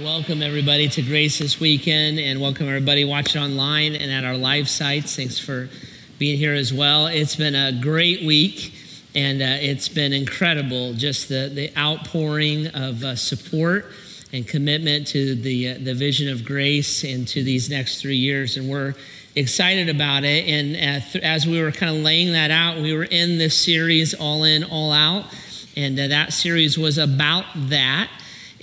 Welcome, everybody, to Grace this weekend, and welcome, everybody watching online and at our live sites. Thanks for being here as well. It's been a great week, and uh, it's been incredible just the, the outpouring of uh, support and commitment to the, uh, the vision of grace and to these next three years. And we're excited about it. And uh, as we were kind of laying that out, we were in this series, All In, All Out. And uh, that series was about that.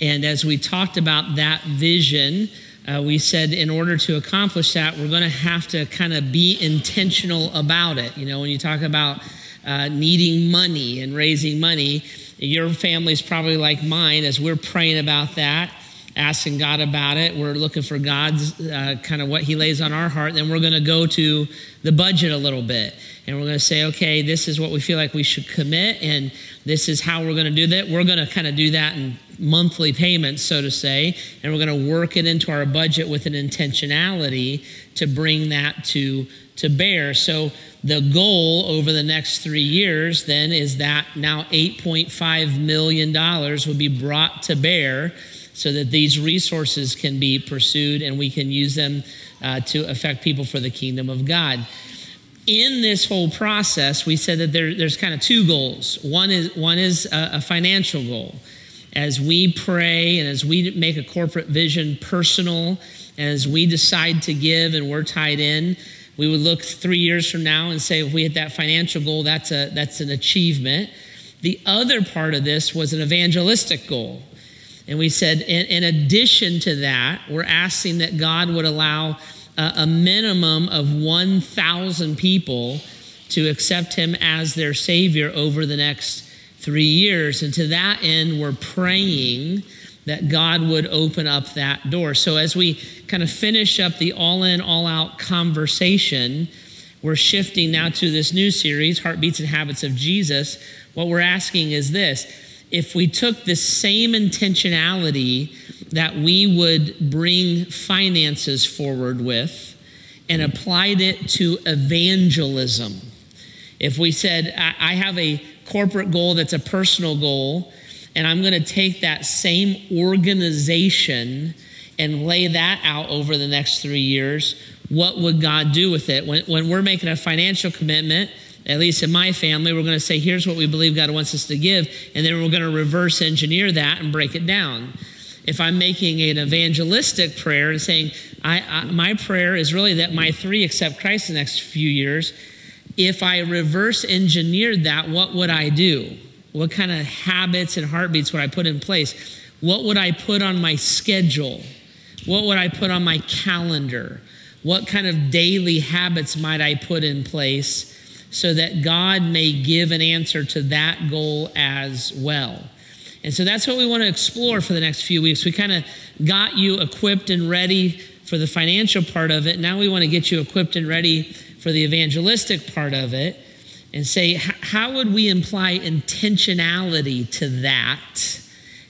And as we talked about that vision, uh, we said in order to accomplish that, we're going to have to kind of be intentional about it. You know, when you talk about uh, needing money and raising money, your family's probably like mine as we're praying about that, asking God about it. We're looking for God's uh, kind of what He lays on our heart. Then we're going to go to the budget a little bit. And we're going to say, okay, this is what we feel like we should commit, and this is how we're going to do that. We're going to kind of do that in monthly payments, so to say, and we're going to work it into our budget with an intentionality to bring that to, to bear. So the goal over the next three years then is that now $8.5 million will be brought to bear so that these resources can be pursued and we can use them uh, to affect people for the kingdom of God in this whole process, we said that there, there's kind of two goals. One is one is a, a, financial goal. As we pray and as we make a corporate vision personal, as we decide to give and we're tied in, we would look three years from now and say, if we hit that financial goal, that's a that's an achievement. The other part of this was an evangelistic goal. And we said, in, in addition to that, we're asking that God would allow a minimum of 1,000 people to accept him as their Savior over the next three years. And to that end, we're praying that God would open up that door. So as we kind of finish up the all in, all out conversation, we're shifting now to this new series, Heartbeats and Habits of Jesus. What we're asking is this if we took the same intentionality that we would bring finances forward with and applied it to evangelism. If we said, I have a corporate goal that's a personal goal, and I'm going to take that same organization and lay that out over the next three years, what would God do with it? When, when we're making a financial commitment, at least in my family, we're going to say, here's what we believe God wants us to give, and then we're going to reverse engineer that and break it down if I'm making an evangelistic prayer and saying, I, I, my prayer is really that my three accept Christ the next few years, if I reverse engineered that, what would I do? What kind of habits and heartbeats would I put in place? What would I put on my schedule? What would I put on my calendar? What kind of daily habits might I put in place so that God may give an answer to that goal as well? And so that's what we want to explore for the next few weeks. We kind of got you equipped and ready for the financial part of it. Now we want to get you equipped and ready for the evangelistic part of it and say, how would we imply intentionality to that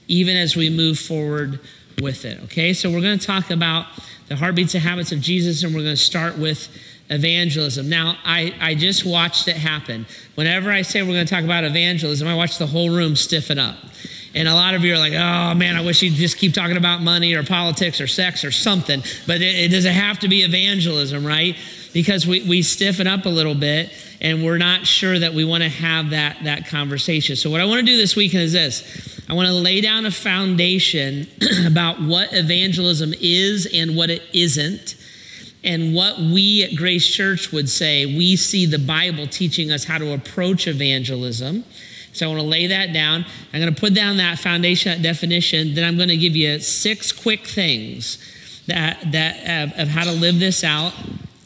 even as we move forward with it? Okay, so we're going to talk about the heartbeats and habits of Jesus, and we're going to start with evangelism. Now, I, I just watched it happen. Whenever I say we're going to talk about evangelism, I watch the whole room stiffen up. And a lot of you are like, oh man, I wish you'd just keep talking about money or politics or sex or something. But it, it doesn't have to be evangelism, right? Because we, we stiffen up a little bit and we're not sure that we want to have that, that conversation. So, what I want to do this weekend is this I want to lay down a foundation about what evangelism is and what it isn't and what we at Grace Church would say. We see the Bible teaching us how to approach evangelism. So I want to lay that down. I'm going to put down that foundation, that definition. Then I'm going to give you six quick things that, that uh, of how to live this out.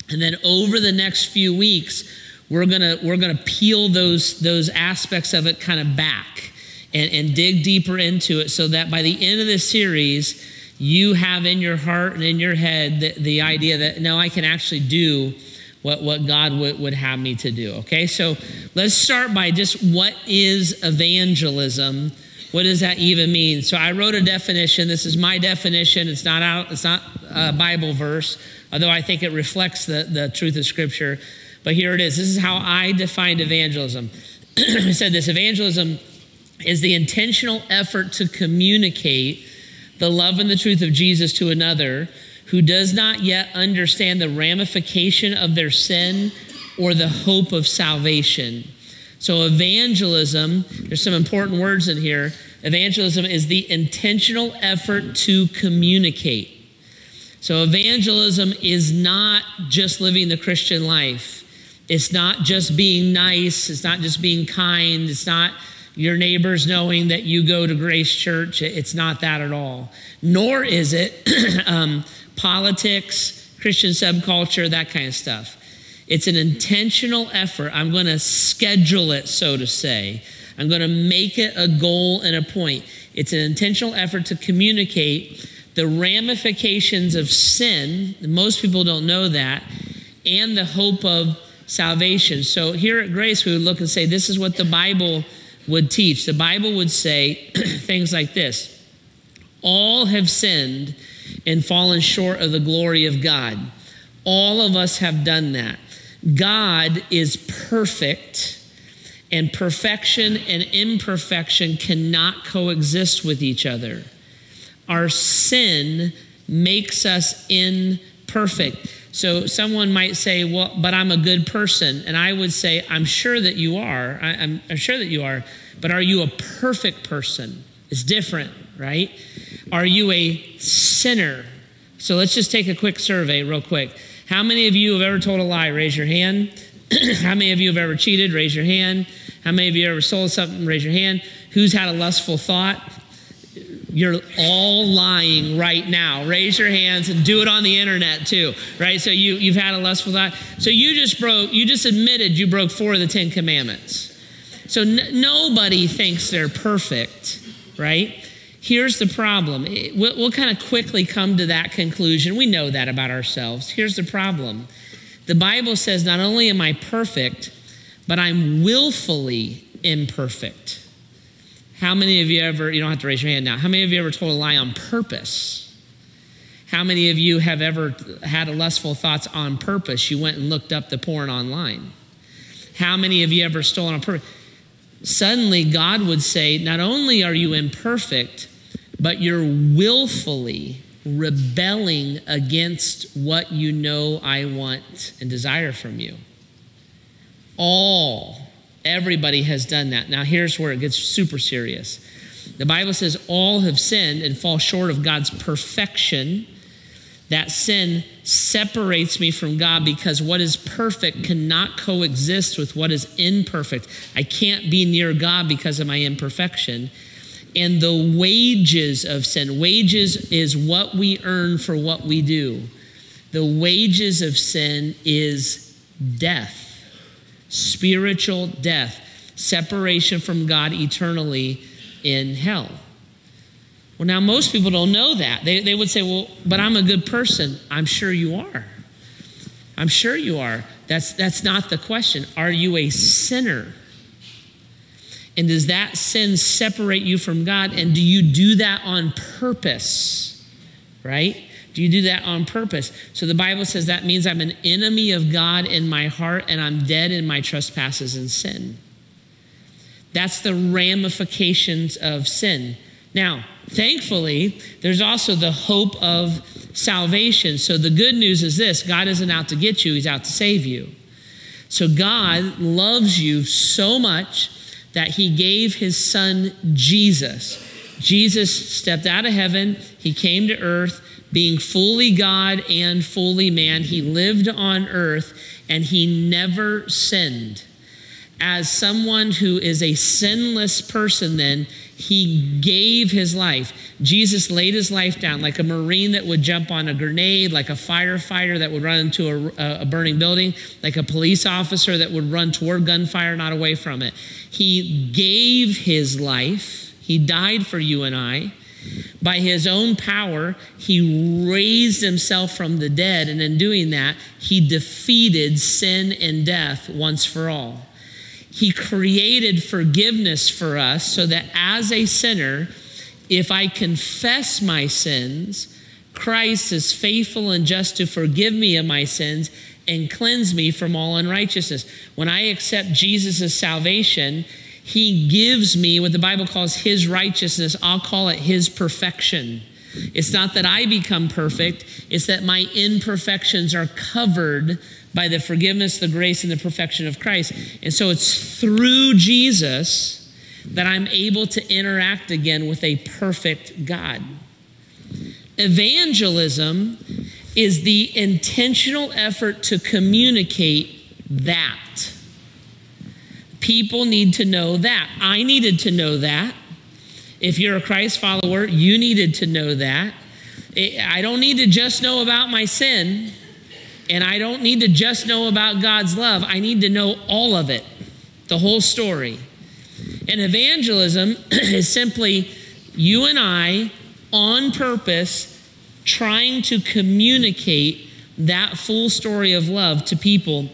And then over the next few weeks, we're gonna we're gonna peel those those aspects of it kind of back and, and dig deeper into it so that by the end of this series, you have in your heart and in your head the, the idea that no, I can actually do what, what God would, would have me to do. Okay, so let's start by just what is evangelism? What does that even mean? So I wrote a definition. This is my definition. It's not out, it's not a Bible verse, although I think it reflects the, the truth of Scripture. But here it is. This is how I defined evangelism. I said this evangelism is the intentional effort to communicate the love and the truth of Jesus to another who does not yet understand the ramification of their sin or the hope of salvation. So, evangelism, there's some important words in here. Evangelism is the intentional effort to communicate. So, evangelism is not just living the Christian life. It's not just being nice. It's not just being kind. It's not your neighbors knowing that you go to Grace Church. It's not that at all. Nor is it um, politics, Christian subculture, that kind of stuff. It's an intentional effort. I'm going to schedule it, so to say. I'm going to make it a goal and a point. It's an intentional effort to communicate the ramifications of sin. Most people don't know that, and the hope of salvation. So here at Grace, we would look and say, this is what the Bible would teach. The Bible would say things like this All have sinned and fallen short of the glory of God. All of us have done that. God is perfect, and perfection and imperfection cannot coexist with each other. Our sin makes us imperfect. So someone might say, Well, but I'm a good person. And I would say, I'm sure that you are. I, am sure that you are. But are you a perfect person? It's different, right? Are you a sinner? So let's just take a quick survey, real quick. How many of you have ever told a lie? Raise your hand. How many of you have ever cheated? Raise your hand. How many of you ever sold something? Raise your hand. Who's had a lustful thought? You're all lying right now. Raise your hands and do it on the internet too, right? So you, you've had a lustful thought. So you just broke, you just admitted you broke four of the Ten Commandments. So nobody thinks they're perfect, right? Here's the problem. We'll, we'll kind of quickly come to that conclusion. We know that about ourselves. Here's the problem. The Bible says not only am I perfect, but I'm willfully imperfect. How many of you ever, you don't have to raise your hand now, how many of you ever told a lie on purpose? How many of you have ever had lustful thoughts on purpose? You went and looked up the porn online. How many of you ever stolen on purpose? Suddenly, God would say, Not only are you imperfect, but you're willfully rebelling against what you know I want and desire from you. All Everybody has done that. Now, here's where it gets super serious. The Bible says all have sinned and fall short of God's perfection. That sin separates me from God because what is perfect cannot coexist with what is imperfect. I can't be near God because of my imperfection. And the wages of sin, wages is what we earn for what we do. The wages of sin is death spiritual death, separation from God eternally in hell. Well, now most people don't know that. They, they would say, well, but I'm a good person. I'm sure you are. I'm sure you are. That's, that's not the question. Are you a sinner? And does that sin separate you from God? And do you do that on purpose? Right? Do you do that on purpose? So the Bible says that means I'm an enemy of God in my heart and I'm dead in my trespasses and sin. That's the ramifications of sin. Now, thankfully, there's also the hope of salvation. So the good news is this God isn't out to get you, He's out to save you. So God loves you so much that He gave His Son Jesus. Jesus stepped out of heaven, He came to earth, being fully God and fully man, he lived on earth and he never sinned. As someone who is a sinless person, then, he gave his life. Jesus laid his life down like a Marine that would jump on a grenade, like a firefighter that would run into a, a, burning building, like a police officer that would run toward gunfire, not away from it. He gave his life. He died for you and I. By his own power, he raised himself from the dead, and in doing that, he defeated sin and death once for all. He created forgiveness for us so that as a sinner, if I confess my sins, Christ is faithful and just to forgive me of my sins and cleanse me from all unrighteousness. When I accept Jesus' salvation, he gives me what the Bible calls his righteousness. I'll call it his perfection. It's not that I become perfect, it's that my imperfections are covered by the forgiveness, the grace, and the perfection of Christ. And so it's through Jesus that I'm able to interact again with a perfect God. Evangelism is the intentional effort to communicate that. People need to know that. I needed to know that. If you're a Christ follower, you needed to know that. I don't need to just know about my sin, and I don't need to just know about God's love. I need to know all of it, the whole story. And evangelism is simply you and I on purpose trying to communicate that full story of love to people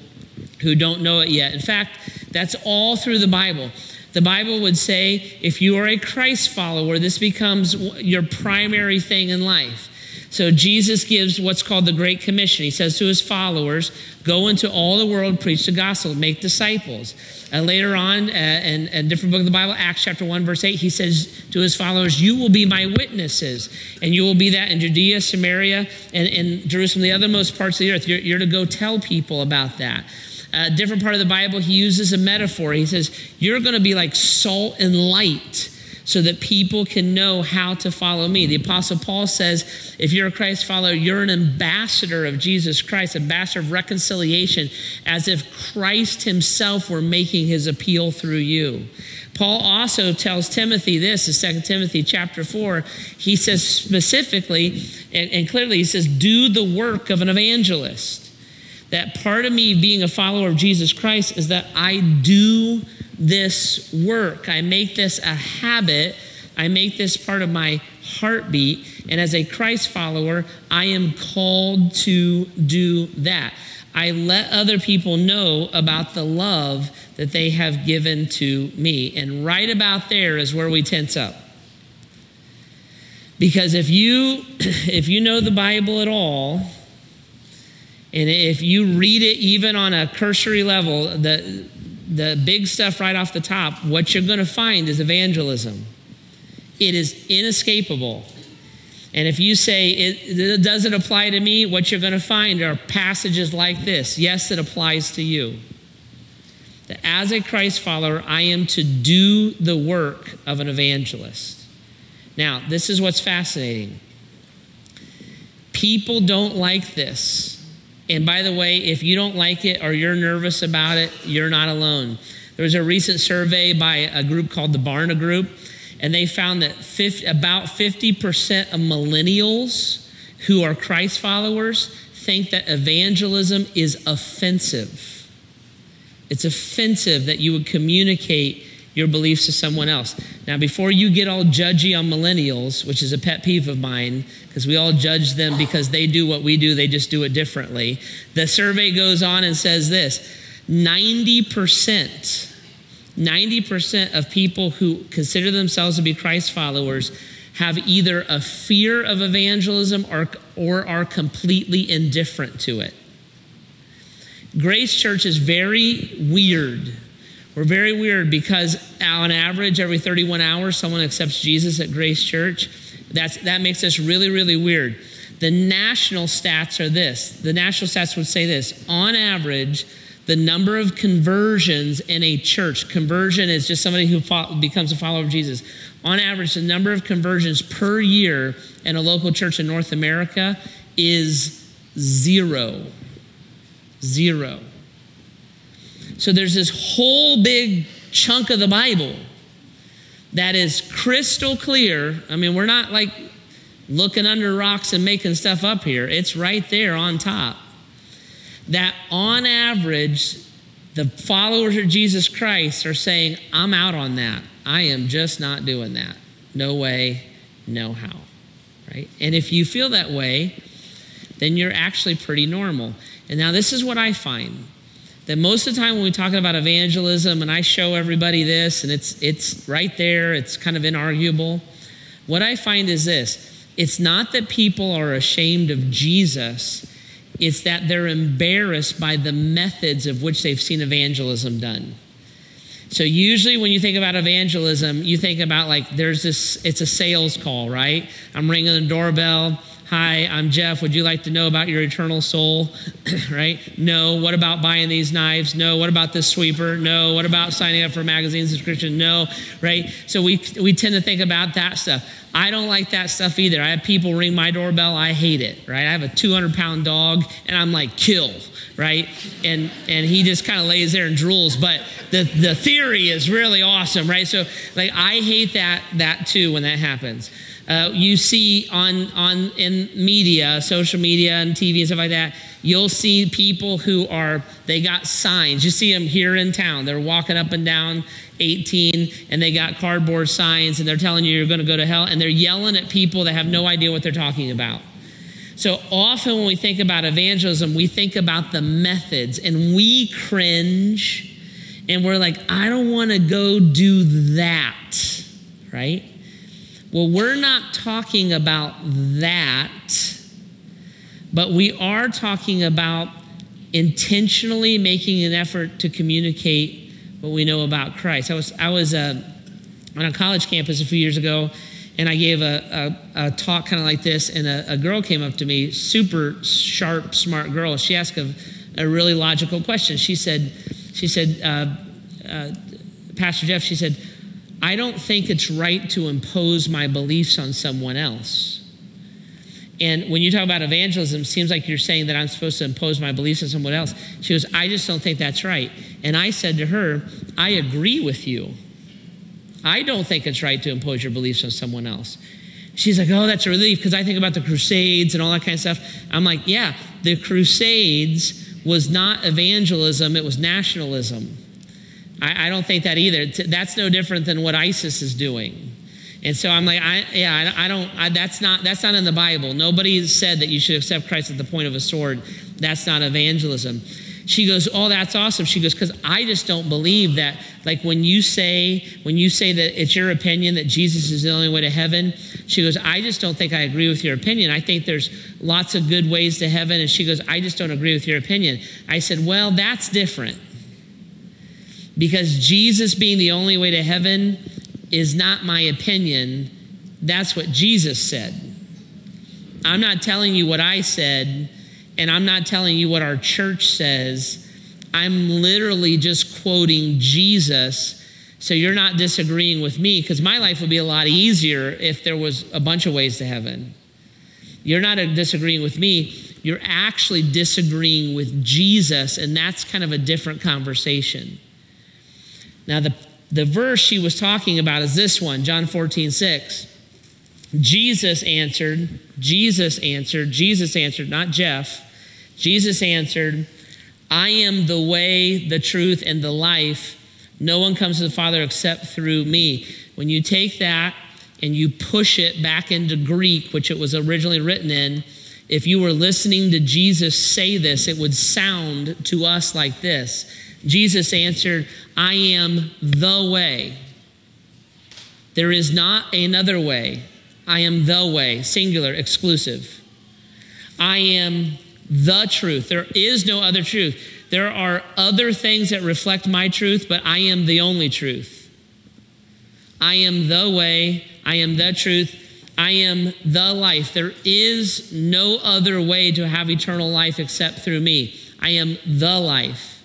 who don't know it yet. In fact, that's all through the Bible. The Bible would say if you are a Christ follower, this becomes your primary thing in life. So Jesus gives what's called the Great Commission. He says to his followers, Go into all the world, preach the gospel, make disciples. And later on, uh, in a different book of the Bible, Acts chapter 1, verse 8, he says to his followers, You will be my witnesses. And you will be that in Judea, Samaria, and, in Jerusalem, the othermost parts of the earth. You're, you're to go tell people about that. A different part of the Bible, he uses a metaphor. He says, You're going to be like salt and light so that people can know how to follow me. The Apostle Paul says, if you're a Christ follower, you're an ambassador of Jesus Christ, ambassador of reconciliation, as if Christ himself were making his appeal through you. Paul also tells Timothy this in 2 Timothy chapter 4. He says specifically and, and clearly, he says, do the work of an evangelist. That part of me being a follower of Jesus Christ is that I do this work. I make this a habit. I make this part of my heartbeat. And as a Christ follower, I am called to do that. I let other people know about the love that they have given to me. And right about there is where we tense up. Because if you if you know the Bible at all, and if you read it even on a cursory level, the the big stuff right off the top, what you're going to find is evangelism. It is inescapable. And if you say, it, it doesn't apply to me, what you're going to find are passages like this. Yes, it applies to you. That as a Christ follower, I am to do the work of an evangelist. Now, this is what's fascinating. People don't like this. And by the way, if you don't like it or you're nervous about it, you're not alone. There was a recent survey by a group called the Barna Group, and they found that 50, about 50% of millennials who are Christ followers think that evangelism is offensive. It's offensive that you would communicate your beliefs to someone else. Now, before you get all judgy on millennials, which is a pet peeve of mine, because we all judge them because they do what we do, they just do it differently. The survey goes on and says this 90%. 90% of people who consider themselves to be Christ followers have either a fear of evangelism or, or are completely indifferent to it. Grace Church is very weird we're very weird because on average, every 31 hours, someone accepts Jesus at Grace Church. That's, that makes us really, really weird. The national stats are this the national stats would say this on average, the number of conversions in a church, conversion is just somebody who becomes a follower of Jesus. On average, the number of conversions per year in a local church in North America is zero. Zero. So there's this whole big chunk of the Bible that is crystal clear. I mean, we're not like looking under rocks and making stuff up here, it's right there on top. That on average, the followers of Jesus Christ are saying, I'm out on that. I am just not doing that. No way, no how. Right? And if you feel that way, then you're actually pretty normal. And now, this is what I find that most of the time when we talk about evangelism and I show everybody this and it's it's right there, it's kind of inarguable. What I find is this, it's not that people are ashamed of Jesus, it's that they're embarrassed by the methods of which they've seen evangelism done. So usually when you think about evangelism, you think about like there's this it's a sales call, right? I'm ringing the doorbell. Hi, I'm Jeff. Would you like to know about your eternal soul? right? No. What about buying these knives? No. What about this sweeper? No. What about signing up for a magazine subscription? No. Right? So we we tend to think about that stuff. I don't like that stuff either. I have people ring my doorbell. I hate it. Right? I have a 200 pound dog, and I'm like, kill right? And and he just kind of lays there and drools. But the the theory is really awesome, right? So like I hate that that too when that happens. Uh, you see on on in media, social media and TV and stuff like that, you'll see people who are they got signs. You see them here in town. They're walking up and down 18 and they got cardboard signs and they're telling you you're going to go to hell and they're yelling at people that have no idea what they're talking about. So often when we think about evangelism, we think about the methods and we cringe and we're like, I don't want to go do that, right? Well, we're not talking about that, but we are talking about intentionally making an effort to communicate what we know about Christ. I was, I was uh, on a college campus a few years ago and I gave a, a, a talk kind of like this, and a, a, girl came up to me, super sharp, smart girl. She asked a, a really logical question. She said, she said, uh, uh, Pastor Jeff, she said, I don't think it's right to impose my beliefs on someone else. And when you talk about evangelism, it seems like you're saying that I'm supposed to impose my beliefs on someone else. She goes, I just don't think that's right. And I said to her, I agree with you. I don't think it's right to impose your beliefs on someone else. She's like, oh, that's a relief because I think about the Crusades and all that kind of stuff. I'm like, yeah, the Crusades was not evangelism, it was nationalism. I, I don't think that either. That's no different than what ISIS is doing. And so I'm like, I, yeah, I, I don't, I, that's not, that's not in the Bible. Nobody said that you should accept Christ at the point of a sword. That's not evangelism. She goes, Oh, that's awesome. She goes, Because I just don't believe that, like when you say, when you say that it's your opinion that Jesus is the only way to heaven, she goes, I just don't think I agree with your opinion. I think there's lots of good ways to heaven. And she goes, I just don't agree with your opinion. I said, Well, that's different. Because Jesus being the only way to heaven is not my opinion. That's what Jesus said. I'm not telling you what I said and I'm not telling you what our church says. I'm literally just quoting Jesus. So you're not disagreeing with me because my life would be a lot easier if there was a bunch of ways to heaven. You're not disagreeing with me. You're actually disagreeing with Jesus, and that's kind of a different conversation. Now, the, the verse she was talking about is this one, John 14, 6. Jesus answered, Jesus answered, Jesus answered, not Jeff. Jesus answered, I am the way, the truth, and the life. No one comes to the Father except through me. When you take that and you push it back into Greek, which it was originally written in, if you were listening to Jesus say this, it would sound to us like this Jesus answered, I am the way. There is not another way. I am the way, singular, exclusive. I am the truth. There is no other truth. There are other things that reflect my truth, but I am the only truth. I am the way, I am the truth, I am the life. There is no other way to have eternal life except through me. I am the life.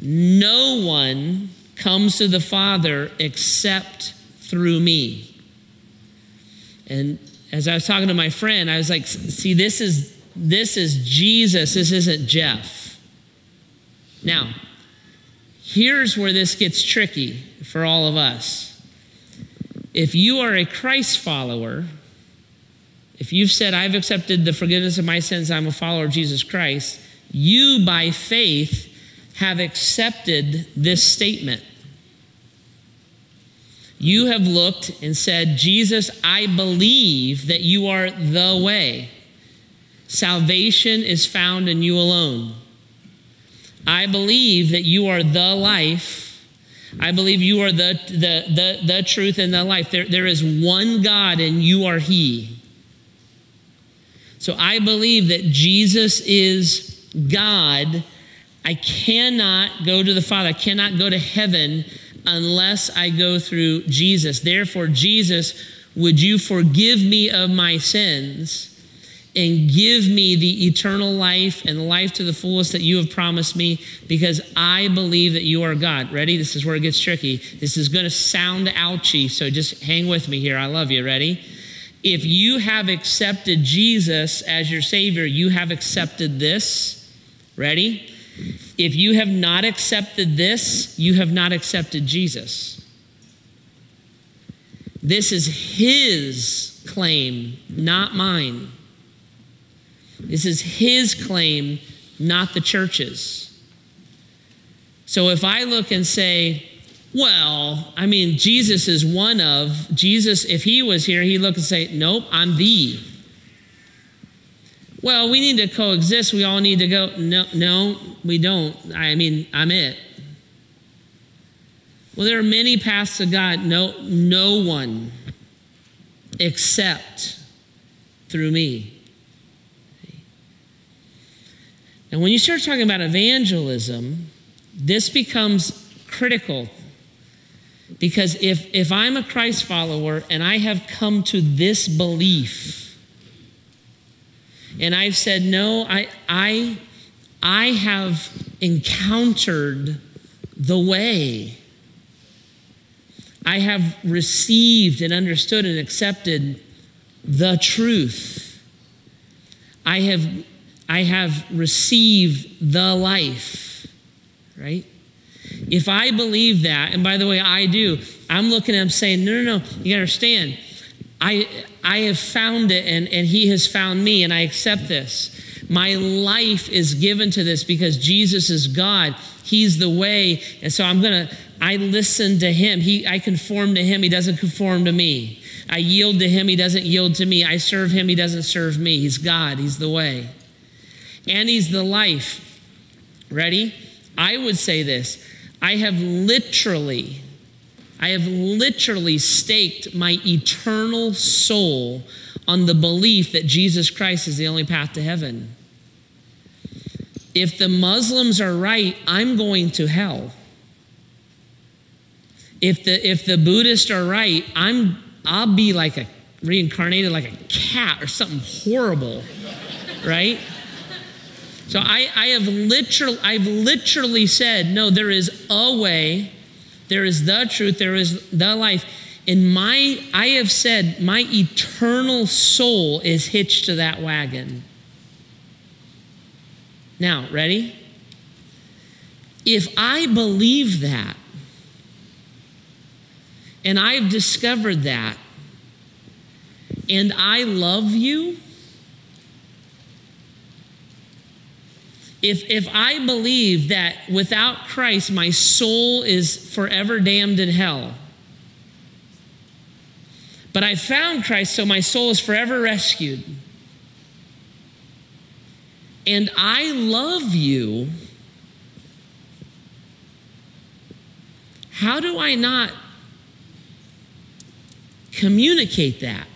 No one comes to the Father except through me. And as I was talking to my friend, I was like, see, this is this is Jesus, this isn't Jeff. Now, here's where this gets tricky for all of us. If you are a Christ follower, if you've said, I've accepted the forgiveness of my sins, I'm a follower of Jesus Christ, you by faith have accepted this statement. You have looked and said, Jesus, I believe that you are the way. Salvation is found in you alone. I believe that you are the life. I believe you are the, the, the, the truth and the life. There, there is one God and you are He. So I believe that Jesus is God. I cannot go to the Father, I cannot go to heaven unless I go through Jesus. Therefore, Jesus, would you forgive me of my sins and give me the eternal life and life to the fullest that you have promised me because I believe that you are God. Ready? This is where it gets tricky. This is going to sound ouchy, so just hang with me here. I love you. Ready? If you have accepted Jesus as your Savior, you have accepted this. Ready? If you have not accepted this, you have not accepted Jesus. This is His claim, not mine. This is his claim, not the church's. So if I look and say, well, I mean, Jesus is one of, Jesus, if he was here, he'd look and say, nope, I'm the. Well, we need to coexist. We all need to go. No, no, we don't. I mean, I'm it. Well, there are many paths to God. No, no one except through me. And when you start talking about evangelism, this becomes critical. Because if, if I'm a Christ follower and I have come to this belief, and I've said, no, I, I, I have encountered the way. I have received and understood and accepted the truth. I have I have received the life, right? If I believe that, and by the way, I do, I'm looking at him saying, no, no, no, you understand. I, I have found it and, and he has found me, and I accept this. My life is given to this because Jesus is God. He's the way. And so I'm going to, I listen to him. He, I conform to him. He doesn't conform to me. I yield to him. He doesn't yield to me. I serve him. He doesn't serve me. He's God. He's the way and He's the life. Ready? I would say this I have literally, I have literally staked my eternal soul on the belief that Jesus Christ is the only path to heaven. If the Muslims are right, I'm going to hell. If the if the Buddhists are right, I'm I'll be like a reincarnated like a cat or something horrible, right? So I, I have literally, I've literally said, no, there is a way, there is the truth, there is the life. In my, I have said, my eternal soul is hitched to that wagon. Now, ready? If I believe that, and I've discovered that, and I love you, if, if I believe that without Christ my soul is forever damned in hell, but I found Christ so my soul is forever rescued, and I love you, how do I not communicate that?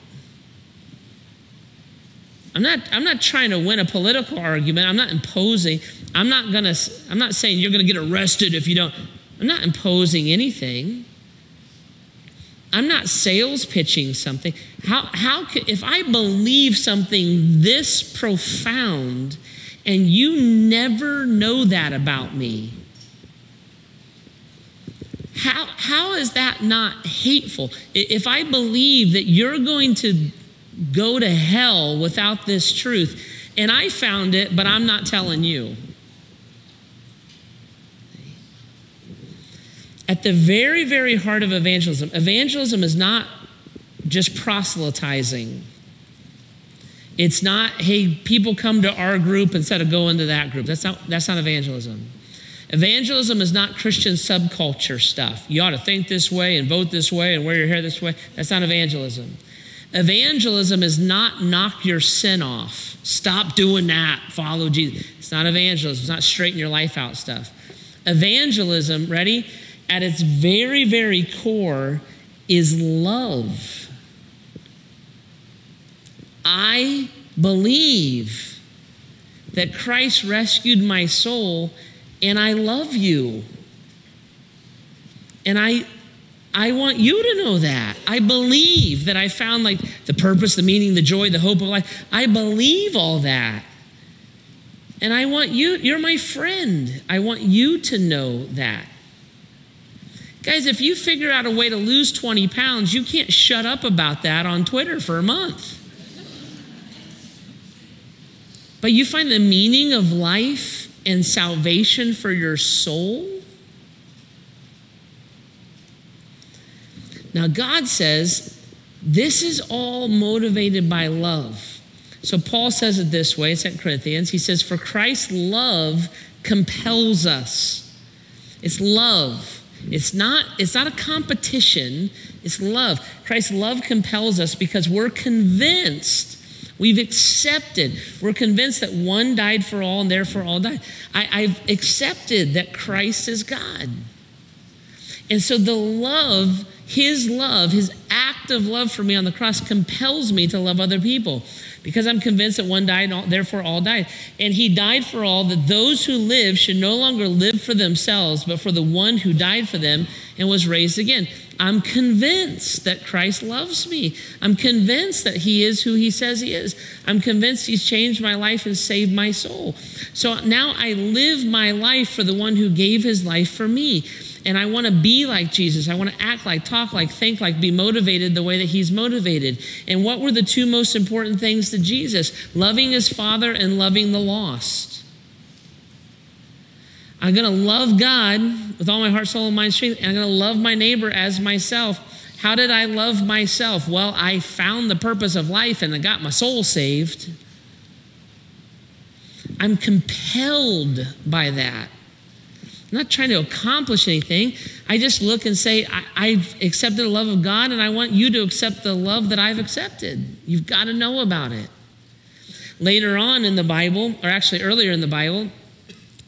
I'm not, I'm not trying to win a political argument. I'm not imposing. I'm not gonna, I'm not saying you're gonna get arrested if you don't. I'm not imposing anything. I'm not sales pitching something. How, how could, if I believe something this profound and you never know that about me, how, how is that not hateful? If I believe that you're going to go to hell without this truth. And I found it, but I'm not telling you. At the very, very heart of evangelism, evangelism is not just proselytizing. It's not, hey, people come to our group instead of going to that group. That's not, that's not evangelism. Evangelism is not Christian subculture stuff. You ought to think this way and vote this way and wear your hair this way. That's not evangelism. Evangelism is not knock your sin off. Stop doing that. Follow Jesus. It's not evangelism. It's not straighten your life out stuff. Evangelism, ready? At its very, very core is love. I believe that Christ rescued my soul and I love you. And I I want you to know that. I believe that I found like the purpose, the meaning, the joy, the hope of life. I believe all that. And I want you, you're my friend. I want you to know that. Guys, if you figure out a way to lose 20 pounds, you can't shut up about that on Twitter for a month. But you find the meaning of life and salvation for your soul Now, God says this is all motivated by love. So, Paul says it this way, 2 Corinthians. He says, For Christ's love compels us. It's love. It's not, it's not a competition, it's love. Christ's love compels us because we're convinced, we've accepted, we're convinced that one died for all and therefore all died. I, I've accepted that Christ is God. And so the love his love, his act of love for me on the cross compels me to love other people because I'm convinced that one died, and therefore all died. And he died for all, that those who live should no longer live for themselves, but for the one who died for them and was raised again. I'm convinced that Christ loves me. I'm convinced that he is who he says he is. I'm convinced he's changed my life and saved my soul. So now I live my life for the one who gave his life for me and I want to be like Jesus. I want to act like, talk like, think like, be motivated the way that he's motivated. And what were the two most important things to Jesus? Loving his Father and loving the lost. I'm going to love God with all my heart, soul, and mind, strength, and I'm going to love my neighbor as myself. How did I love myself? Well, I found the purpose of life and I got my soul saved. I'm compelled by that. I'm not trying to accomplish anything. I just look and say, I, have accepted the love of God, and I want you to accept the love that I've accepted. You've got to know about it. Later on in the Bible, or actually earlier in the Bible,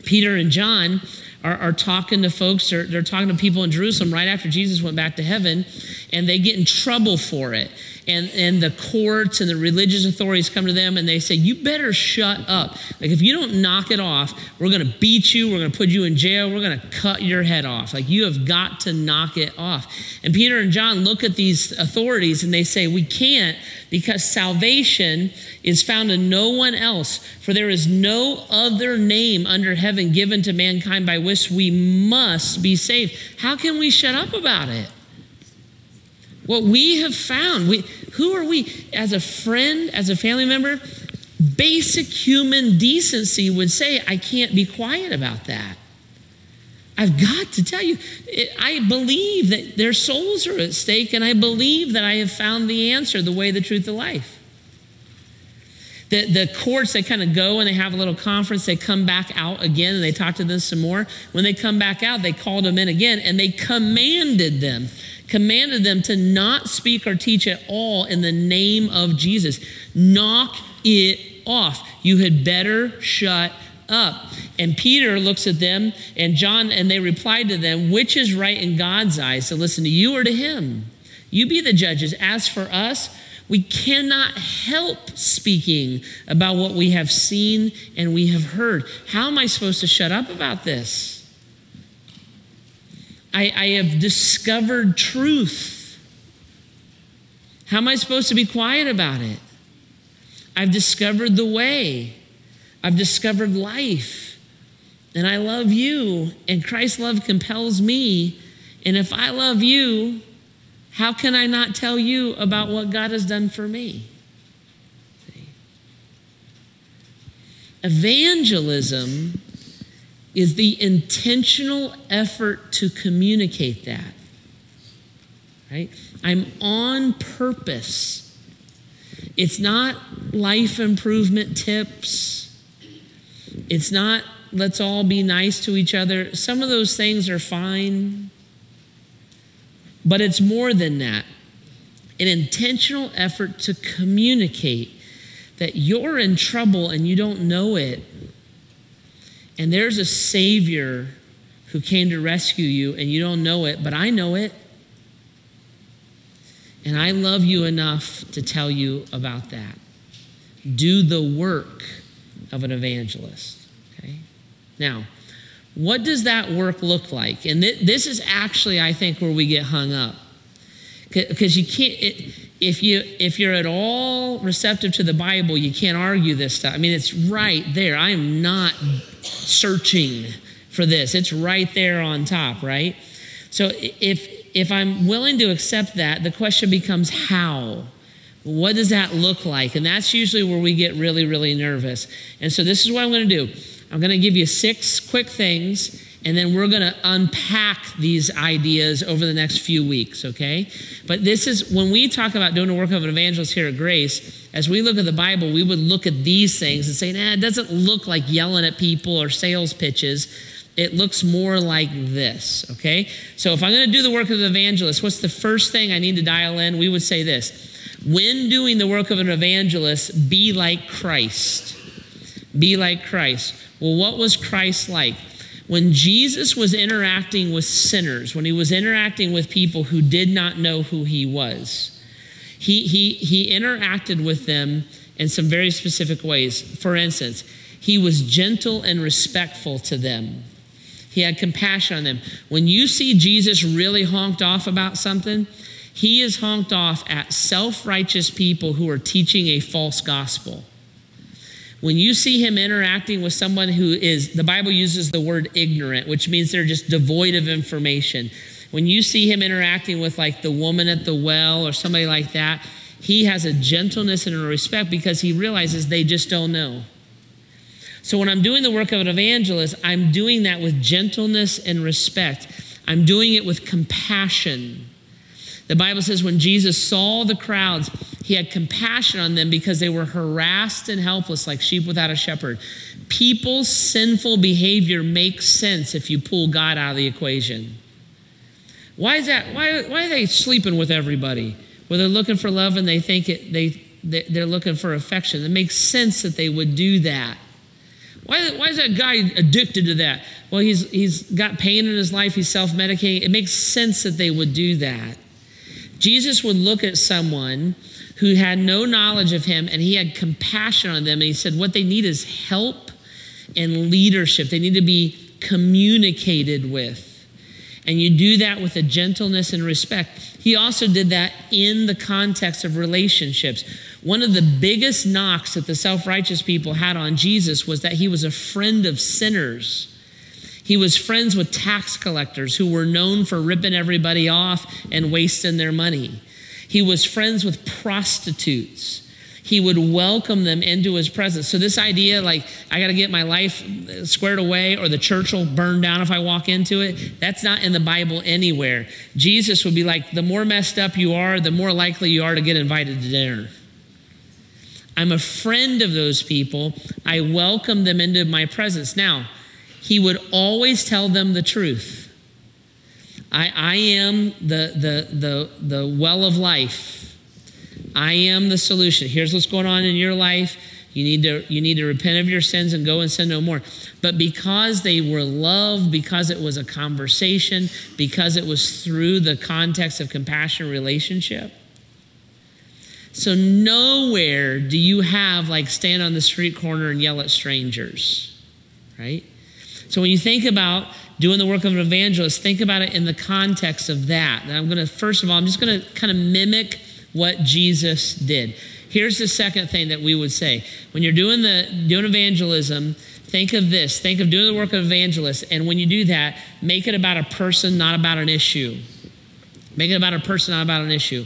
Peter and John are, are talking to folks, they're, they're talking to people in Jerusalem right after Jesus went back to heaven, and they get in trouble for it and, and the courts and the religious authorities come to them and they say, You better shut up. Like, if you don't knock it off, we're going to beat you, we're going to put you in jail, we're going to cut your head off. Like, you have got to knock it off. And Peter and John look at these authorities and they say, We can't because salvation is found in no one else, for there is no other name under heaven given to mankind by which we must be saved. How can we shut up about it? What we have found, we, who are we? As a friend, as a family member, basic human decency would say, I can't be quiet about that. I've got to tell you, I believe that their souls are at stake, and I believe that I have found the answer, the way, the truth, the life. The, the courts, they kind of go and they have a little conference. They come back out again and they talk to them some more. When they come back out, they called them in again and they commanded them commanded them to not speak or teach at all in the name of Jesus. Knock it off. You had better shut up. And Peter looks at them and John, and they replied to them, Which is right in God's eyes to listen to you or to him? You be the judges. As for us, we cannot help speaking about what we have seen and we have heard. How am I supposed to shut up about this? I, I have discovered truth. How am I supposed to be quiet about it? I've discovered the way. I've discovered life. And I love you. And Christ's love compels me. And if I love you, how can I not tell you about what God has done for me? Evangelism is the intentional effort to communicate that. Right? I'm on purpose. It's not life improvement tips. It's not let's all be nice to each other. Some of those things are fine. But it's more than that an intentional effort to communicate that you're in trouble and you don't know it and there's a Savior who came to rescue you, and you don't know it, but I know it. And I love you enough to tell you about that. Do the work of an evangelist. Okay? Now, What does that work look like? And th- this is actually, I think, where we get hung up. Because you can't, it, if, you, if you're at all receptive to the Bible, you can't argue this stuff. I mean, it's right there. I am not searching for this, it's right there on top, right? So if, if I'm willing to accept that, the question becomes how? What does that look like? And that's usually where we get really, really nervous. And so this is what I'm going to do I'm going to give you six quick things, and then we're going to unpack these ideas over the next few weeks, okay? But this is when we talk about doing the work of an evangelist here at Grace, as we look at the Bible, we would look at these things and say, nah, it doesn't look like yelling at people or sales pitches. It looks more like this, okay? So if I'm going to do the work of an evangelist, what's the first thing I need to dial in? We would say this when doing the work of an evangelist, be like Christ. Be like Christ. Well, what was Christ like? When Jesus was interacting with sinners, when he was interacting with people who did not know who he was, he, he, he interacted with them in some very specific ways. For instance, he was gentle and respectful to them. He had compassion on them. When you see Jesus really honked off about something, he is honked off at self righteous people who are teaching a false gospel. When you see him interacting with someone who is, the Bible uses the word ignorant, which means they're just devoid of information. When you see him interacting with like the woman at the well or somebody like that, he has a gentleness and a respect because he realizes they just don't know. So when I'm doing the work of an evangelist, I'm doing that with gentleness and respect. I'm doing it with compassion. The Bible says when Jesus saw the crowds, he had compassion on them because they were harassed and helpless like sheep without a shepherd. People's sinful behavior makes sense if you pull God out of the equation. Why is that? Why, why are they sleeping with everybody? Well, they're looking for love and they think it, they, they're looking for affection. It makes sense that they would do that. Why, why is that guy addicted to that? Well, he's, he's got pain in his life, he's self medicating. It makes sense that they would do that. Jesus would look at someone who had no knowledge of him and he had compassion on them. And he said, What they need is help and leadership. They need to be communicated with. And you do that with a gentleness and respect. He also did that in the context of relationships. One of the biggest knocks that the self righteous people had on Jesus was that he was a friend of sinners. He was friends with tax collectors who were known for ripping everybody off and wasting their money. He was friends with prostitutes. He would welcome them into his presence. So, this idea, like, I got to get my life squared away or the church will burn down if I walk into it, that's not in the Bible anywhere. Jesus would be like, the more messed up you are, the more likely you are to get invited to dinner. I'm a friend of those people. I welcome them into my presence. Now, he would always tell them the truth. I, I am the, the, the, the well of life. I am the solution. Here's what's going on in your life. You need to you need to repent of your sins and go and sin no more. But because they were loved, because it was a conversation, because it was through the context of compassion relationship. So nowhere do you have like stand on the street corner and yell at strangers, right? So when you think about doing the work of an evangelist, think about it in the context of that. And I'm going to, first of all, I'm just going to kind of mimic what Jesus did. Here's the second thing that we would say. When you're doing the doing evangelism, think of this. Think of doing the work of evangelist. And when you do that, make it about a person, not about an issue. Make it about a person, not about an issue.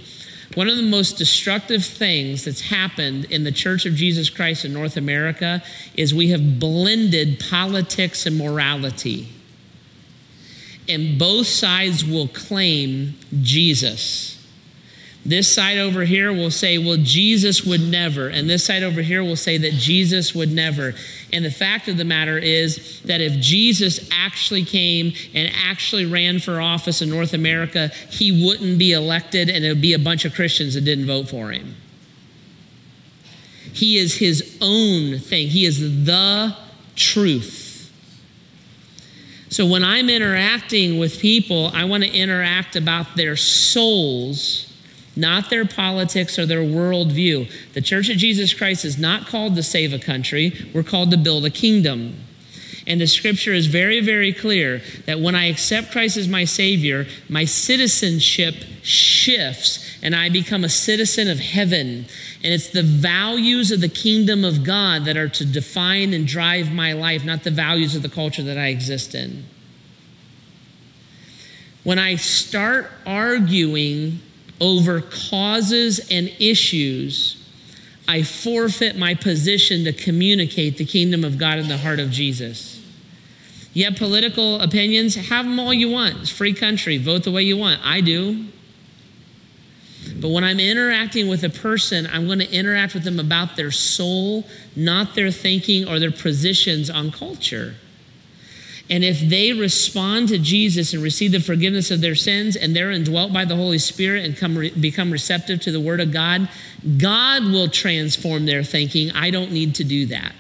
One of the most destructive things that's happened in the Church of Jesus Christ in North America is we have blended politics and morality. And both sides will claim Jesus. This side over here will say, well, Jesus would never. And this side over here will say that Jesus would never. And the fact of the matter is that if Jesus actually came and actually ran for office in North America, he wouldn't be elected and it would be a bunch of Christians that didn't vote for him. He is his own thing, he is the truth. So when I'm interacting with people, I want to interact about their souls not their politics or their worldview. The Church of Jesus Christ is not called to save a country, we're called to build a kingdom. And the scripture is very, very clear that when I accept Christ as my Savior, my citizenship shifts and I become a citizen of heaven. And it's the values of the kingdom of God that are to define and drive my life, not the values of the culture that I exist in. When I start arguing over causes and issues, I forfeit my position to communicate the kingdom of God in the heart of Jesus. Have political opinions, have them all you want. It's free country, vote the way you want. I do. But when I'm interacting with a person, I'm going to interact with them about their soul, not their thinking or their positions on culture. And if they respond to Jesus and receive the forgiveness of their sins and they're indwelt by the Holy Spirit and come re- become receptive to the Word of God, God will transform their thinking. I don't need to do that.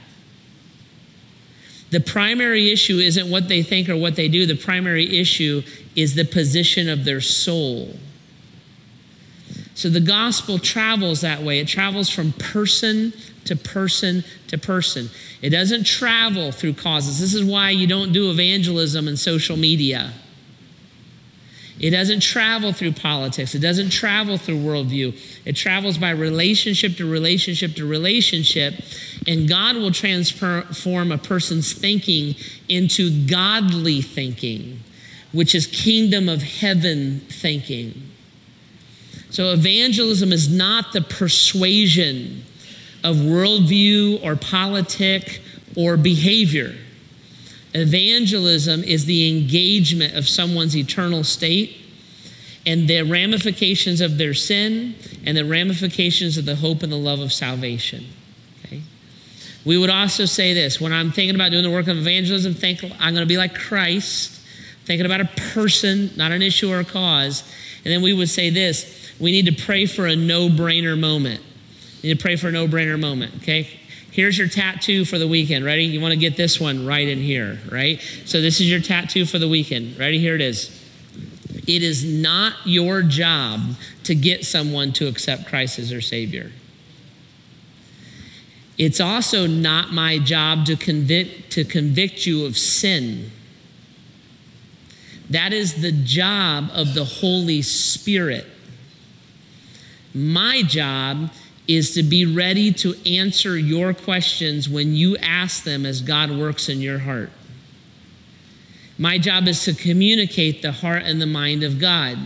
The primary issue isn't what they think or what they do, the primary issue is the position of their soul. So the gospel travels that way. It travels from person to person to person. It doesn't travel through causes. This is why you don't do evangelism and social media. It doesn't travel through politics. It doesn't travel through worldview. It travels by relationship to relationship to relationship. And God will transform a person's thinking into godly thinking, which is kingdom of heaven thinking. So, evangelism is not the persuasion of worldview or politic or behavior. Evangelism is the engagement of someone's eternal state and the ramifications of their sin and the ramifications of the hope and the love of salvation. Okay? We would also say this when I'm thinking about doing the work of evangelism, think I'm going to be like Christ, thinking about a person, not an issue or a cause. And then we would say this we need to pray for a no brainer moment. You need to pray for a no brainer moment, okay? Here's your tattoo for the weekend. Ready? You want to get this one right in here, right? So, this is your tattoo for the weekend. Ready? Here it is. It is not your job to get someone to accept Christ as their Savior. It's also not my job to convict, to convict you of sin. That is the job of the Holy Spirit. My job is to be ready to answer your questions when you ask them as God works in your heart. My job is to communicate the heart and the mind of God.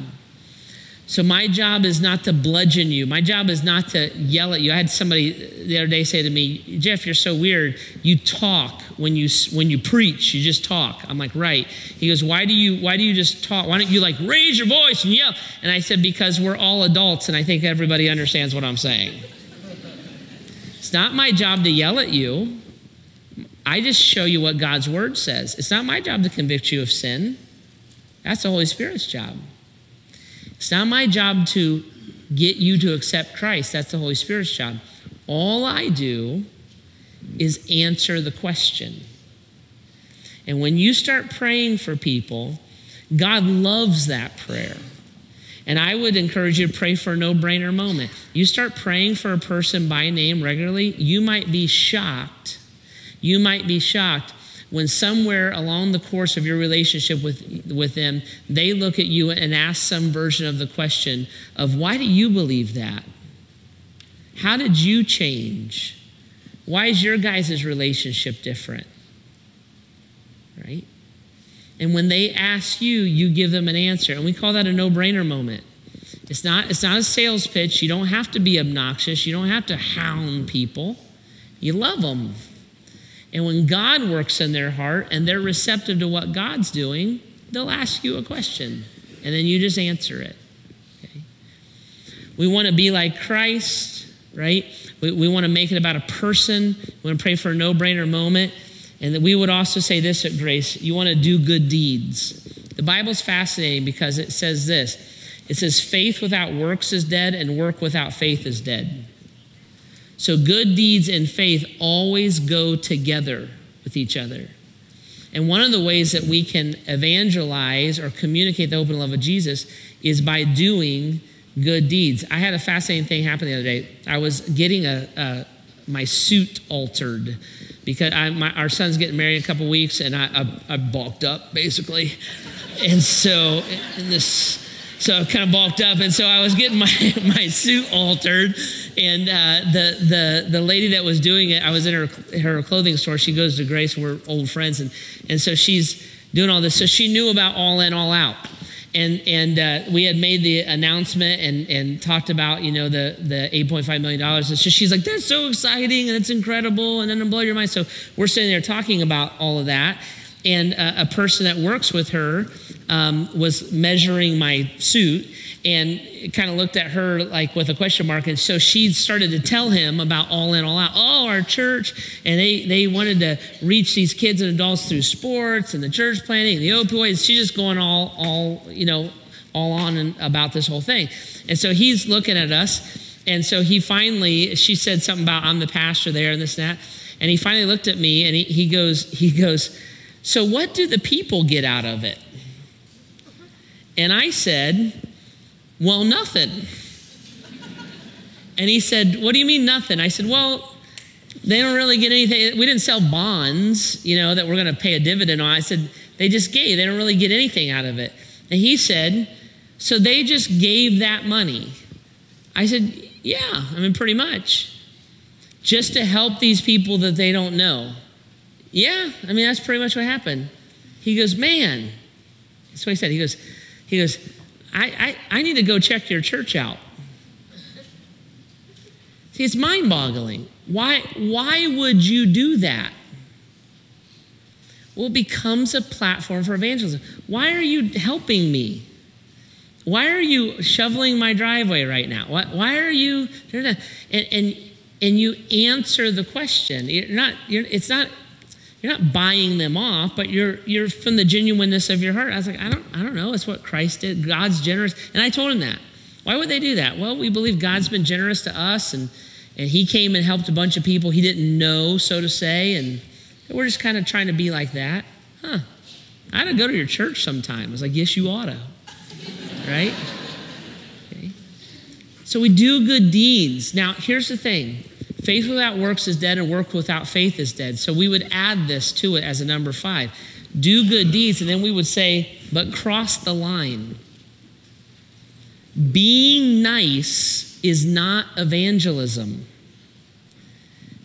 So, my job is not to bludgeon you. My job is not to yell at you. I had somebody the other day say to me, Jeff, you're so weird. You talk when you, when you preach, you just talk. I'm like, right. He goes, why do, you, why do you just talk? Why don't you like raise your voice and yell? And I said, because we're all adults and I think everybody understands what I'm saying. It's not my job to yell at you. I just show you what God's word says. It's not my job to convict you of sin. That's the Holy Spirit's job. It's not my job to get you to accept Christ. That's the Holy Spirit's job. All I do is answer the question. And when you start praying for people, God loves that prayer. And I would encourage you to pray for a no brainer moment. You start praying for a person by name regularly, you might be shocked. You might be shocked when somewhere along the course of your relationship with, with them, they look at you and ask some version of the question of, why do you believe that? How did you change? Why is your guys' relationship different? Right? And when they ask you, you give them an answer. And we call that a no brainer moment. It's not, it's not a sales pitch. You don't have to be obnoxious. You don't have to hound people. You love them. And when God works in their heart and they're receptive to what God's doing, they'll ask you a question and then you just answer it. Okay? We want to be like Christ, right? We, we want to make it about a person. We want to pray for a no brainer moment. And we would also say this at Grace you want to do good deeds. The Bible's fascinating because it says this it says, faith without works is dead, and work without faith is dead. So good deeds and faith always go together with each other. And one of the ways that we can evangelize or communicate the open love of Jesus is by doing good deeds. I had a fascinating thing happen the other day. I was getting a, a my suit altered because I, my, our son's getting married in a couple weeks, and I, I, I bulked up basically, and so in this. So I kind of bulked up, and so I was getting my, my suit altered, and uh, the the the lady that was doing it, I was in her her clothing store. She goes to Grace, we're old friends, and and so she's doing all this. So she knew about all in, all out and and uh, we had made the announcement and and talked about you know the the 8.5 million dollars and so she's like that's so exciting and it's incredible and then it'll blow your mind so we're sitting there talking about all of that and uh, a person that works with her um, was measuring my suit and kind of looked at her like with a question mark. And so she started to tell him about all in, all out. Oh, our church. And they, they wanted to reach these kids and adults through sports and the church planting and the opioids. She's just going all, all, you know, all on and about this whole thing. And so he's looking at us. And so he finally, she said something about I'm the pastor there and this and that. And he finally looked at me and he, he goes, he goes, so what do the people get out of it? And I said, well, nothing. And he said, What do you mean nothing? I said, Well, they don't really get anything. We didn't sell bonds, you know, that we're going to pay a dividend on. I said, They just gave. They don't really get anything out of it. And he said, So they just gave that money. I said, Yeah, I mean, pretty much. Just to help these people that they don't know. Yeah, I mean, that's pretty much what happened. He goes, Man, that's what he said. He goes, he goes, I, I, I need to go check your church out. See, it's mind boggling. Why, why would you do that? Well, it becomes a platform for evangelism. Why are you helping me? Why are you shoveling my driveway right now? Why, why are you? And, and, and you answer the question. You're not, you're, it's not you're not buying them off, but you're you're from the genuineness of your heart. I was like, I don't I don't know. It's what Christ did. God's generous, and I told him that. Why would they do that? Well, we believe God's been generous to us, and and He came and helped a bunch of people He didn't know, so to say, and we're just kind of trying to be like that. Huh? I had to go to your church sometime. I was like, yes, you ought to, right? Okay. So we do good deeds. Now, here's the thing Faith without works is dead, and work without faith is dead. So we would add this to it as a number five. Do good deeds, and then we would say, but cross the line. Being nice is not evangelism.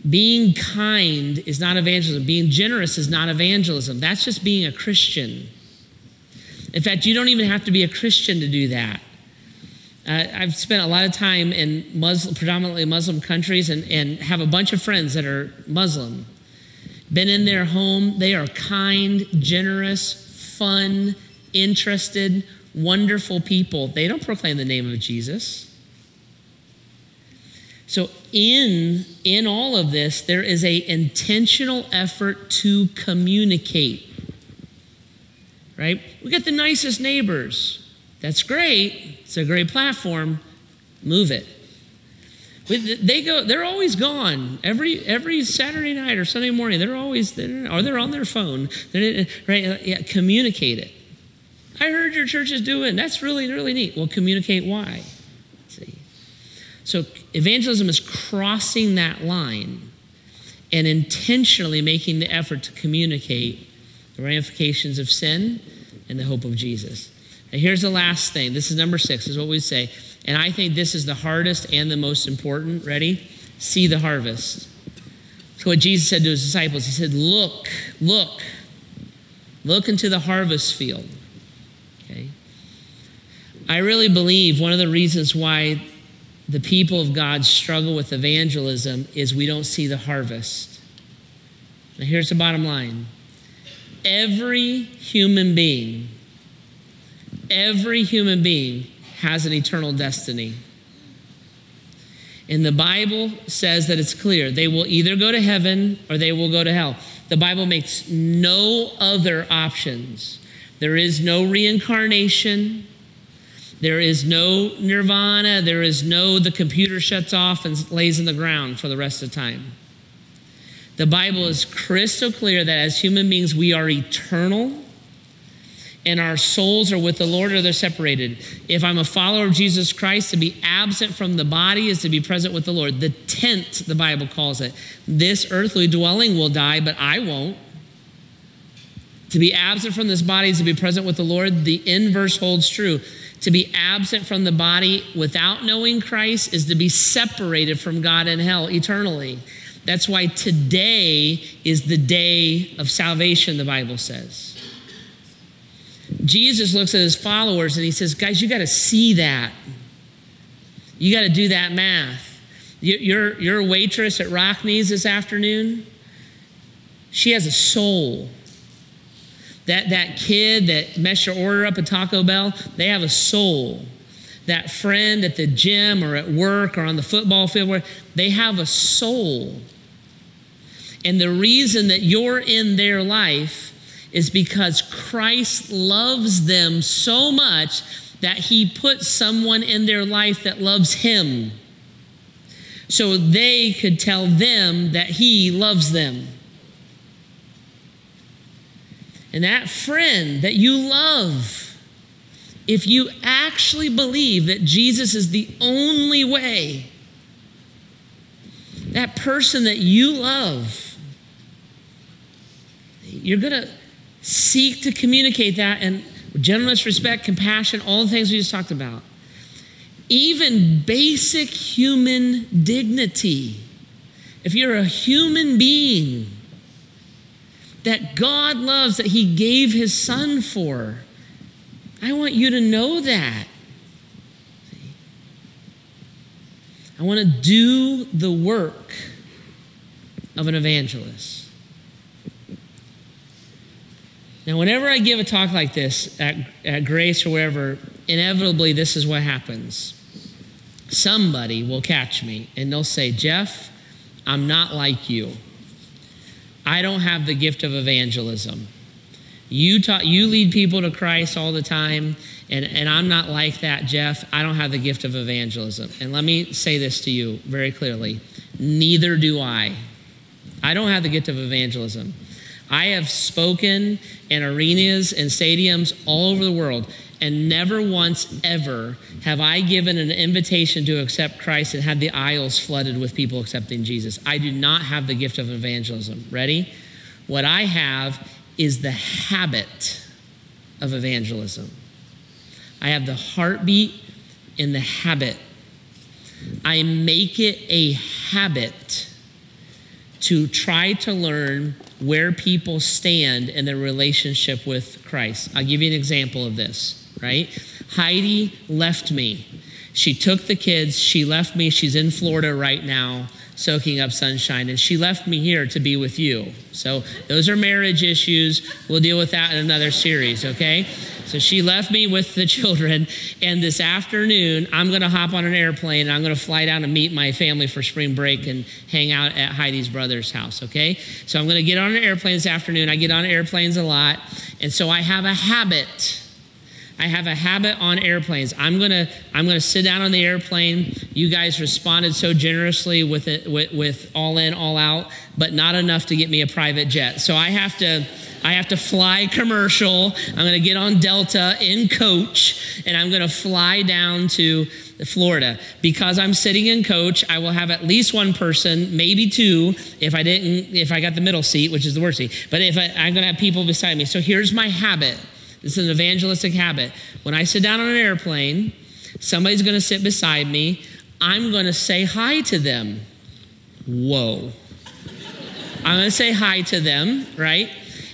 Being kind is not evangelism. Being generous is not evangelism. That's just being a Christian. In fact, you don't even have to be a Christian to do that. Uh, I've spent a lot of time in Muslim, predominantly Muslim countries and, and have a bunch of friends that are Muslim. Been in their home. They are kind, generous, fun, interested, wonderful people. They don't proclaim the name of Jesus. So in in all of this there is a intentional effort to communicate. Right? We got the nicest neighbors. That's great. It's a great platform. Move it. They go. They're always gone. Every every Saturday night or Sunday morning, they're always there, or they're on their phone. They're, right? Uh, yeah, communicate it. I heard your church is doing. That's really really neat. Well, communicate why. See. So evangelism is crossing that line and intentionally making the effort to communicate the ramifications of sin and the hope of Jesus. And here's the last thing. This is number six, is what we say. And I think this is the hardest and the most important. Ready? See the harvest. So what Jesus said to his disciples, he said, Look, look, look into the harvest field. Okay. I really believe one of the reasons why the people of God struggle with evangelism is we don't see the harvest. Now, here's the bottom line every human being Every human being has an eternal destiny. And the Bible says that it's clear they will either go to heaven or they will go to hell. The Bible makes no other options. There is no reincarnation. There is no nirvana. There is no the computer shuts off and lays in the ground for the rest of the time. The Bible is crystal clear that as human beings, we are eternal and our souls are with the Lord or they're separated. If I'm a follower of Jesus Christ, to be absent from the body is to be present with the Lord. The tent, the Bible calls it. This earthly dwelling will die, but I won't. To be absent from this body is to be present with the Lord. The inverse holds true. To be absent from the body without knowing Christ is to be separated from God in hell eternally. That's why today is the day of salvation, the Bible says. Jesus looks at his followers and he says, Guys, you got to see that. You got to do that math. Your, your waitress at Rockne's this afternoon, she has a soul. That, that kid that messed your order up at Taco Bell, they have a soul. That friend at the gym or at work or on the football field, where they have a soul. And the reason that you're in their life is because Christ loves them so much that he put someone in their life that loves him so they could tell them that he loves them. And that friend that you love, if you actually believe that Jesus is the only way, that person that you love, you're going to seek to communicate that and gentleness, respect, compassion, all the things we just talked about. Even basic human dignity. If you're a human being, that God loves, that He gave His Son for. I want you to know that. I want to do the work of an evangelist. Now, whenever I give a talk like this at, at Grace or wherever, inevitably this is what happens. Somebody will catch me and they'll say, Jeff, I'm not like you. I don't have the gift of evangelism. You, taught, you lead people to Christ all the time, and, and I'm not like that, Jeff. I don't have the gift of evangelism. And let me say this to you very clearly neither do I. I don't have the gift of evangelism. I have spoken in arenas and stadiums all over the world. And never once ever have I given an invitation to accept Christ and had the aisles flooded with people accepting Jesus. I do not have the gift of evangelism. Ready? What I have is the habit of evangelism. I have the heartbeat and the habit. I make it a habit to try to learn where people stand in their relationship with Christ. I'll give you an example of this right? Heidi left me. She took the kids, she left me. She's in Florida right now, soaking up sunshine, and she left me here to be with you. So, those are marriage issues. We'll deal with that in another series, okay? So, she left me with the children, and this afternoon, I'm gonna hop on an airplane and I'm gonna fly down and meet my family for spring break and hang out at Heidi's brother's house, okay? So, I'm gonna get on an airplane this afternoon. I get on airplanes a lot, and so I have a habit I have a habit on airplanes. I'm gonna I'm gonna sit down on the airplane. You guys responded so generously with it with, with all in, all out, but not enough to get me a private jet. So I have to I have to fly commercial. I'm gonna get on Delta in coach, and I'm gonna fly down to Florida. Because I'm sitting in coach, I will have at least one person, maybe two, if I didn't, if I got the middle seat, which is the worst seat. But if I, I'm gonna have people beside me. So here's my habit. This is an evangelistic habit. When I sit down on an airplane, somebody's going to sit beside me. I'm going to say hi to them. Whoa. I'm going to say hi to them, right?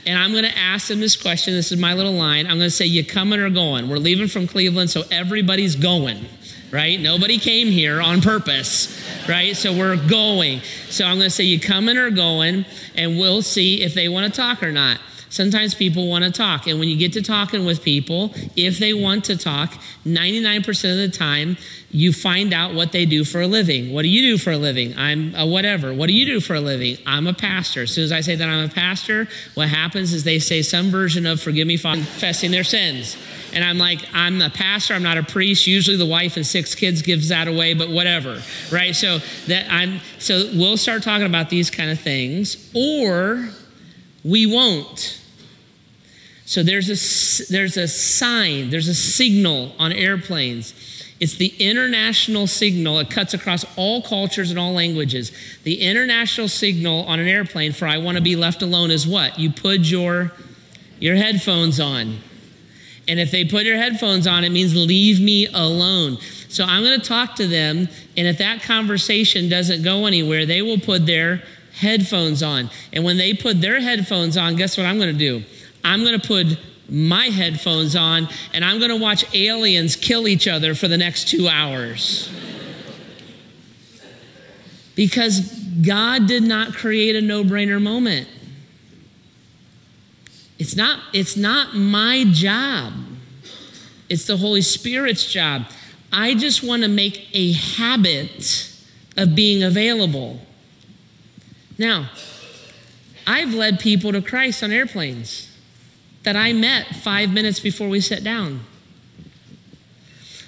And I'm going to ask them this question. This is my little line. I'm going to say, You coming or going? We're leaving from Cleveland, so everybody's going, right? Nobody came here on purpose, right? So we're going. So I'm going to say, You coming or going? And we'll see if they want to talk or not. Sometimes people want to talk. And when you get to talking with people, if they want to talk, 99% of the time, you find out what they do for a living. What do you do for a living? I'm a whatever. What do you do for a living? I'm a pastor. As soon as I say that I'm a pastor, what happens is they say some version of forgive me for confessing their sins. And I'm like, I'm a pastor, I'm not a priest. Usually the wife and six kids gives that away, but whatever. Right? So that I'm so we'll start talking about these kind of things, or we won't. So there's a, there's a sign, there's a signal on airplanes. It's the international signal. It cuts across all cultures and all languages. The international signal on an airplane for I want to be left alone is what? You put your, your headphones on. And if they put your headphones on, it means leave me alone. So I'm going to talk to them. And if that conversation doesn't go anywhere, they will put their headphones on. And when they put their headphones on, guess what I'm going to do? I'm going to put my headphones on and I'm going to watch aliens kill each other for the next two hours. because God did not create a no brainer moment. It's not, it's not my job, it's the Holy Spirit's job. I just want to make a habit of being available. Now, I've led people to Christ on airplanes that I met five minutes before we sat down.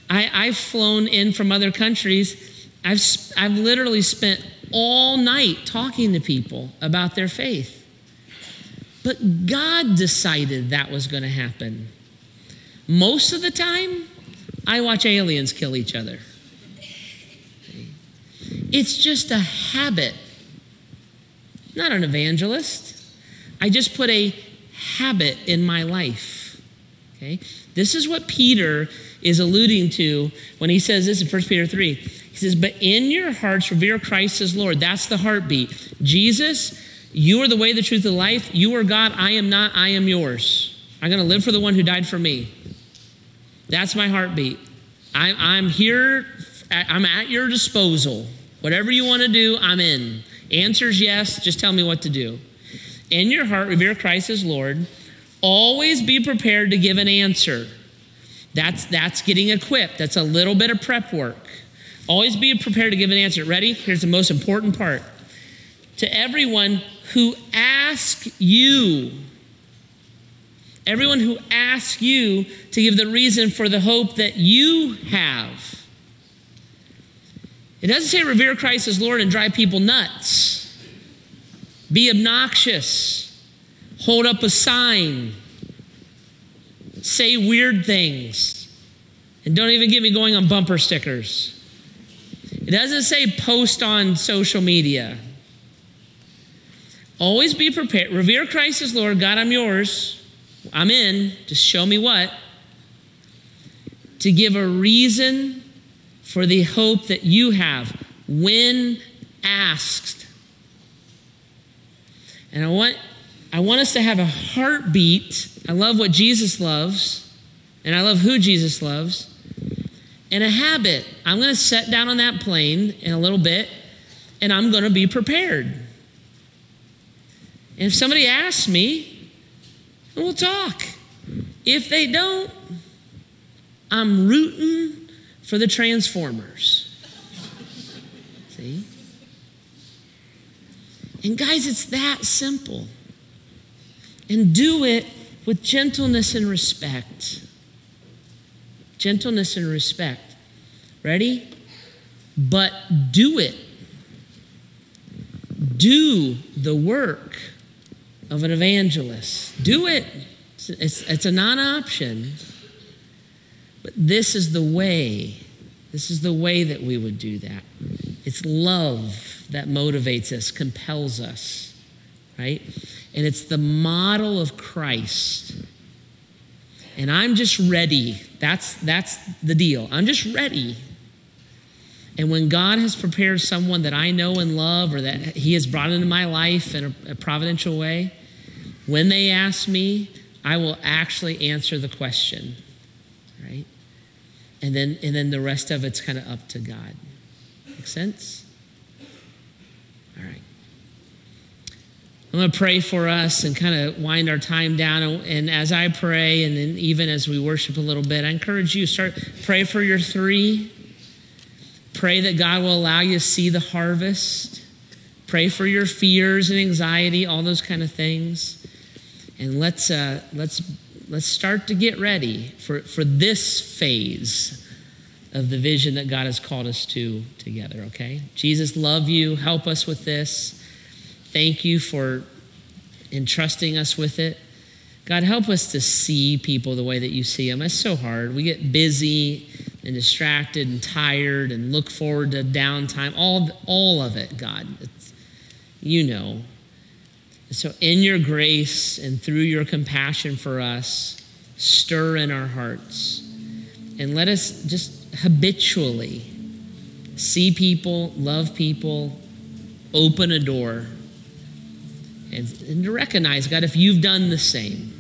I, I've flown in from other countries. I've, I've literally spent all night talking to people about their faith. But God decided that was going to happen. Most of the time, I watch aliens kill each other. It's just a habit, not an evangelist. I just put a habit in my life. Okay? This is what Peter is alluding to when he says this in 1 Peter 3. He says, But in your hearts revere Christ as Lord. That's the heartbeat. Jesus, you are the way, the truth, the life. You are God. I am not. I am yours. I'm going to live for the one who died for me. That's my heartbeat. I, I'm here. I'm at your disposal. Whatever you want to do, I'm in. Answers yes. Just tell me what to do. In your heart, revere Christ as Lord. Always be prepared to give an answer. That's, that's getting equipped. That's a little bit of prep work. Always be prepared to give an answer. Ready? Here's the most important part. To everyone who asks you, everyone who asks you to give the reason for the hope that you have. It doesn't say revere Christ as Lord and drive people nuts be obnoxious, hold up a sign, say weird things, and don't even get me going on bumper stickers. It doesn't say post on social media. Always be prepared. Revere Christ as Lord. God, I'm yours. I'm in. Just show me what. To give a reason for the hope that you have when asked. And I want, I want us to have a heartbeat. I love what Jesus loves, and I love who Jesus loves, and a habit. I'm going to set down on that plane in a little bit, and I'm going to be prepared. And if somebody asks me, we'll talk. If they don't, I'm rooting for the Transformers. See? And guys, it's that simple. And do it with gentleness and respect. Gentleness and respect. Ready? But do it. Do the work of an evangelist. Do it. It's, it's a non option. But this is the way. This is the way that we would do that. It's love that motivates us, compels us, right? And it's the model of Christ. And I'm just ready. That's, that's the deal. I'm just ready. And when God has prepared someone that I know and love or that He has brought into my life in a, a providential way, when they ask me, I will actually answer the question, right? And then, and then the rest of it's kind of up to God. Make sense? All right. I'm going to pray for us and kind of wind our time down. And as I pray, and then even as we worship a little bit, I encourage you start pray for your three. Pray that God will allow you to see the harvest. Pray for your fears and anxiety, all those kind of things. And let's uh, let's let's start to get ready for, for this phase of the vision that God has called us to together, okay? Jesus, love you. Help us with this. Thank you for entrusting us with it. God, help us to see people the way that you see them. It's so hard. We get busy and distracted and tired and look forward to downtime, all, all of it, God. You know. So, in your grace and through your compassion for us, stir in our hearts and let us just habitually see people, love people, open a door, and, and to recognize, God, if you've done the same.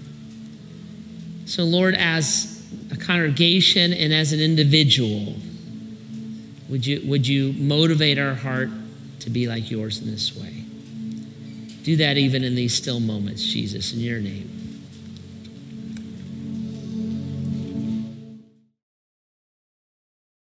So, Lord, as a congregation and as an individual, would you, would you motivate our heart to be like yours in this way? Do that even in these still moments, Jesus, in your name.